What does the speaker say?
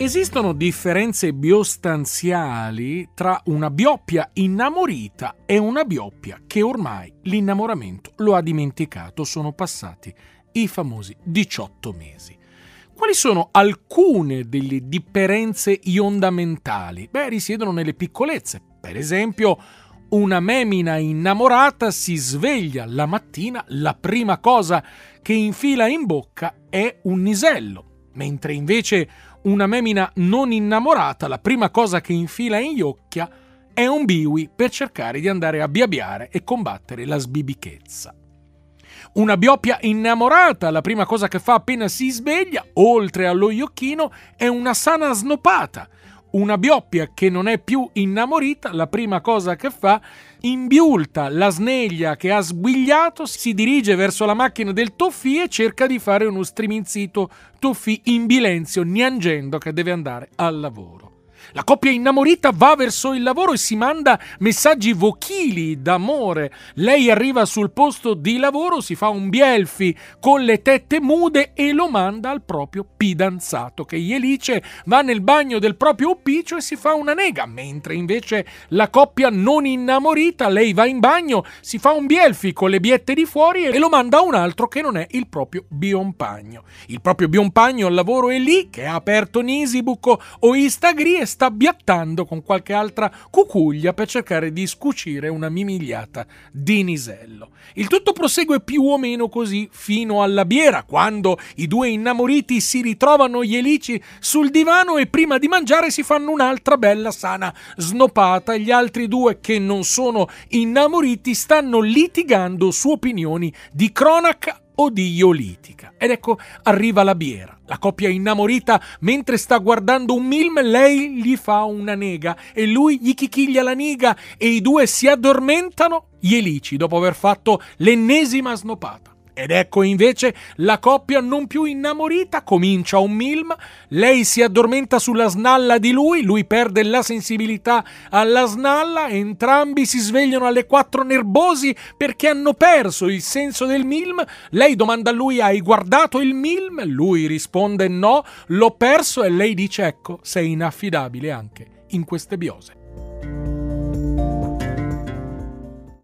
Esistono differenze biostanziali tra una bioppia innamorita e una bioppia che ormai l'innamoramento lo ha dimenticato, sono passati i famosi 18 mesi. Quali sono alcune delle differenze iondamentali? Beh, risiedono nelle piccolezze. Per esempio, una memina innamorata si sveglia la mattina, la prima cosa che infila in bocca è un nisello, mentre invece una memina non innamorata, la prima cosa che infila in iocchia è un biwi per cercare di andare a biabiare e combattere la sbibichezza. Una bioppia innamorata, la prima cosa che fa appena si sveglia, oltre allo iocchino, è una sana snopata, una bioppia che non è più innamorita, la prima cosa che fa, imbiulta la sneglia che ha sguigliato, si dirige verso la macchina del Toffì e cerca di fare uno striminzito Toffì in bilenzio, niangendo che deve andare al lavoro. La coppia innamorita va verso il lavoro e si manda messaggi vochili d'amore. Lei arriva sul posto di lavoro, si fa un bielfi con le tette mude e lo manda al proprio fidanzato, che Ielice va nel bagno del proprio ufficio e si fa una nega, mentre invece la coppia non innamorita, lei va in bagno, si fa un bielfi con le biette di fuori e lo manda a un altro che non è il proprio biompagno. Il proprio biompagno al lavoro è lì, che ha aperto Nisibuco o Istagri e sta biattando con qualche altra cucuglia per cercare di scucire una mimigliata di Nisello. Il tutto prosegue più o meno così fino alla biera, quando i due innamoriti si ritrovano gli elici sul divano e prima di mangiare si fanno un'altra bella sana snopata. Gli altri due che non sono innamoriti stanno litigando su opinioni di cronaca o di iolitica. Ed ecco arriva la biera. La coppia innamorita, mentre sta guardando un film, lei gli fa una nega e lui gli chichiglia la niga e i due si addormentano gli elici dopo aver fatto l'ennesima snopata. Ed ecco invece la coppia non più innamorita comincia un milm, lei si addormenta sulla snalla di lui, lui perde la sensibilità alla snalla, entrambi si svegliano alle quattro nervosi perché hanno perso il senso del milm, lei domanda a lui hai guardato il milm? Lui risponde no, l'ho perso e lei dice ecco sei inaffidabile anche in queste biose.